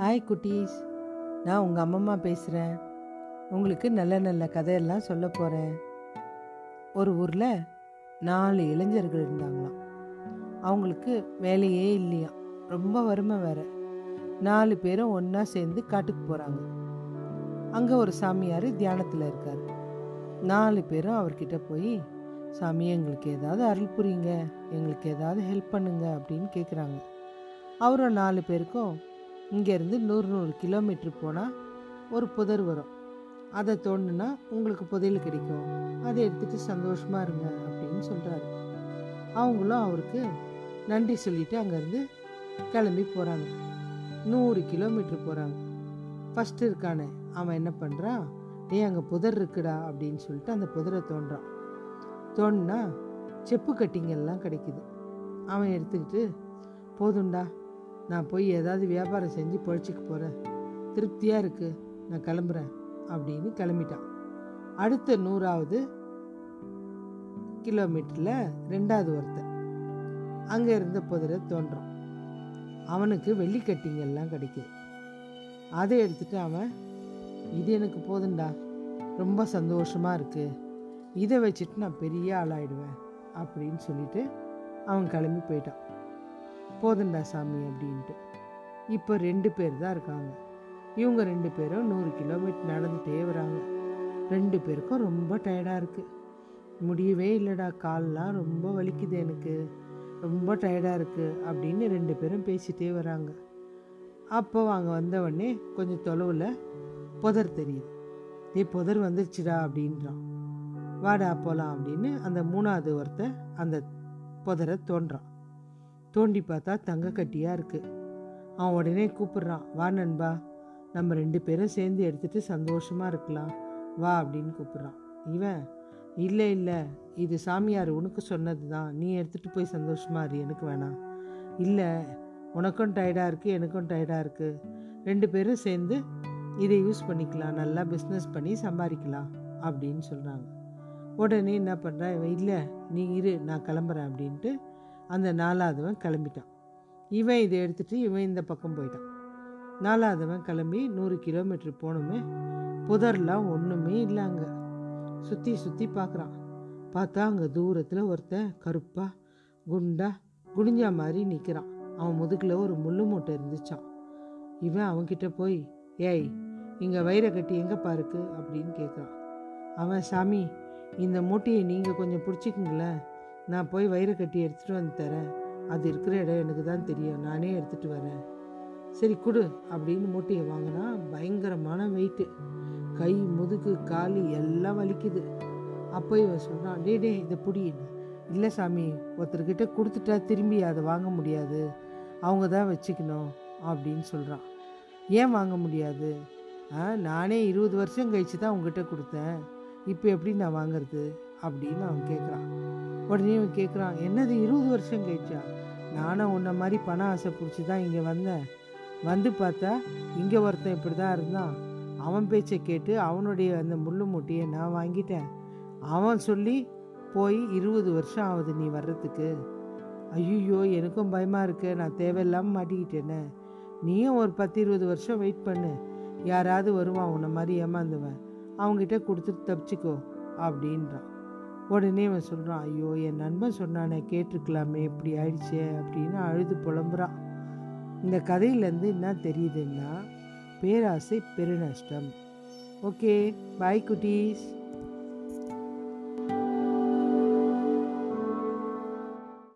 Hi குட்டீஸ். நான் உங்கள் அம்மம்மா பேசுகிறேன் உங்களுக்கு நல்ல நல்ல கதையெல்லாம் சொல்ல போகிறேன் ஒரு ஊரில் நாலு இளைஞர்கள் இருந்தாங்களாம். அவங்களுக்கு வேலையே இல்லையாம் ரொம்ப வறுமை வேற. நாலு பேரும் ஒன்றா சேர்ந்து காட்டுக்கு போகிறாங்க அங்கே ஒரு சாமியார் தியானத்தில் இருக்கார். நாலு பேரும் அவர்கிட்ட போய் சாமி எங்களுக்கு ஏதாவது அருள் புரியுங்க. எங்களுக்கு ஏதாவது ஹெல்ப் பண்ணுங்க. அப்படின்னு கேட்குறாங்க அவரும் நாலு பேருக்கும் இங்கேருந்து நூறு நூறு கிலோமீட்ரு போனால் ஒரு புதர் வரும். அதை தோணுன்னா உங்களுக்கு புதையல் கிடைக்கும். அதை எடுத்துகிட்டு சந்தோஷமாக இருங்க அப்படின்னு சொல்கிறாரு அவங்களும் அவருக்கு நன்றி சொல்லிவிட்டு அங்கேருந்து கிளம்பி போகிறாங்க நூறு கிலோமீட்ரு போகிறாங்க ஃபஸ்ட்டு இருக்கானே அவன் என்ன பண்ணுறான் டேய் அங்கே புதர் இருக்குடா அப்படின்னு சொல்லிட்டு அந்த புதரை தோன்றான். தோணுனா செப்பு கட்டிங்கெல்லாம் கிடைக்குது. அவன் எடுத்துக்கிட்டு போதும்டா நான் போய் ஏதாவது வியாபாரம் செஞ்சு பொழைச்சிக்க போகிறேன் திருப்தியாக இருக்குது நான் கிளம்புறேன் அப்படின்னு கிளம்பிட்டான். அடுத்த நூறாவது கிலோமீட்டரில் ரெண்டாவது ஒருத்தன். அங்கே இருந்த புதிரை தோன்றும் அவனுக்கு வெள்ளிக்கட்டிங்கெல்லாம் கிடைக்குது. அதை எடுத்துட்டு அவன் இது எனக்கு போதுண்டா ரொம்ப சந்தோஷமாக இருக்குது இதை வச்சுட்டு நான் பெரிய ஆளாயிடுவேன் அப்படின்னு சொல்லிட்டு அவன் கிளம்பி போயிட்டான். போதுண்டா சாமி அப்படின்ட்டு. இப்போ ரெண்டு பேர் தான் இருக்காங்க. இவங்க ரெண்டு பேரும் நூறு கிலோமீட்டர் நடந்துகிட்டே வராங்க. ரெண்டு பேருக்கும் ரொம்ப டயர்டாக இருக்குது முடியவே இல்லைடா கால்லாம் ரொம்ப வலிக்குது எனக்கு. ரொம்ப டயர்டாக இருக்குது அப்படின்னு ரெண்டு பேரும் பேசிகிட்டே வராங்க. அப்போ அங்கே வந்தவொடனே கொஞ்சம் தொலைவில் புதர் தெரியுது. ஏ புதர் வந்துருச்சுடா அப்படின்றான். வாடா போகலாம் அப்படின்னு அந்த மூணாவது ஒருத்தன் அந்த புதரை தோன்றான். தோண்டி பார்த்தா தங்க கட்டியாக இருக்குது அவன் உடனே கூப்பிட்றான் வா நண்பா நம்ம ரெண்டு பேரும் சேர்ந்து எடுத்துகிட்டு சந்தோஷமாக இருக்கலாம். வா அப்படின்னு கூப்பிட்றான். இவன் இல்லை இல்லை இது சாமியார் உனக்கு சொன்னது தான் நீ எடுத்துகிட்டு போய் சந்தோஷமாக இரு எனக்கு வேணாம். இல்லை உனக்கும் டயர்டாக இருக்குது எனக்கும் டயர்டாக இருக்குது ரெண்டு பேரும் சேர்ந்து இதை யூஸ் பண்ணிக்கலாம். நல்லா பிஸ்னஸ் பண்ணி சம்பாதிக்கலாம் அப்படின்னு சொல்கிறாங்க உடனே என்ன பண்ணுறான் இவன் இல்லை நீ இரு நான் கிளம்புறேன் அப்படின்ட்டு அந்த நாலாவதுவன் கிளம்பிட்டான். இவன் இதை எடுத்துகிட்டு இவன் இந்த பக்கம் போயிட்டான். நாலாவதுவன் கிளம்பி நூறு கிலோமீட்டர் போனோமே புதர்லாம் ஒன்றுமே இல்லை அங்கே. சுற்றி சுற்றி பார்க்குறான். பார்த்தா அங்கே தூரத்தில் ஒருத்தன் கருப்பாக குண்டா குடிஞ்சா மாதிரி நிற்கிறான் அவன் முதுகில் ஒரு முள்ளு மூட்டை இருந்துச்சான் இவன் அவன்கிட்ட போய் ஏய் இங்கே வயிறை கட்டி எங்கேப்பா இருக்கு அப்படின்னு கேட்குறான் அவன் சாமி இந்த மூட்டையை நீங்கள் கொஞ்சம் பிடிச்சிக்கிங்களேன். நான் போய் வயிறை கட்டி எடுத்துகிட்டு வந்து தரேன். அது இருக்கிற இடம் எனக்கு தான் தெரியும். நானே எடுத்துகிட்டு வரேன். சரி கொடு அப்படின்னு மூட்டையை வாங்கினா பயங்கரமான வெயிட்டு கை முதுகு காலு எல்லாம் வலிக்குது. அப்போ இவன் சொல்கிறான் டே டே இதை புடி. இல்லை சாமி ஒருத்தர்கிட்ட கொடுத்துட்டா திரும்பி அதை வாங்க முடியாது. அவங்க தான் வச்சுக்கணும் அப்படின்னு சொல்கிறான் ஏன் வாங்க முடியாது? ஆ நானே இருபது வருஷம் கழிச்சு தான் உங்ககிட்ட கொடுத்தேன். இப்போ எப்படி நான் வாங்கிறது? அப்படின்னு அவன் கேட்குறான் உடனே அவன் கேட்குறான் என்னது இருபது வருஷம் கழிச்சா? நானும் உன்ன மாதிரி பண ஆசை பிடிச்சி தான் இங்கே வந்தேன். வந்து பார்த்தா இங்கே ஒருத்தன் இப்படி தான் இருந்தான். அவன் பேச்சை கேட்டு அவனுடைய அந்த முள்ளு மூட்டையை நான் வாங்கிட்டேன். அவன் சொல்லி போய் இருபது வருஷம் ஆகுது நீ வர்றதுக்கு. ஐயோ எனக்கும் பயமாக இருக்கு. நான் தேவையில்லாமல் மாட்டிக்கிட்டேனே. நீயும் ஒரு பத்து இருபது வருஷம் வெயிட் பண்ணு. யாராவது வருவான் உன்னை மாதிரி ஏமாந்துவன். அவங்ககிட்ட கொடுத்துட்டு தப்பிச்சுக்கோ அப்படின்றான். உடனே அவன் சொல்கிறான் ஐயோ என் நண்பன் சொன்னானே கேட்டிருக்கலாமே இப்படி ஆயிடுச்சே அப்படின்னு அழுது புலம்புறான் இந்த கதையிலேருந்து என்ன தெரியுதுன்னா பேராசை பெருநஷ்டம். ஓகே பாய் குட்டீஸ்.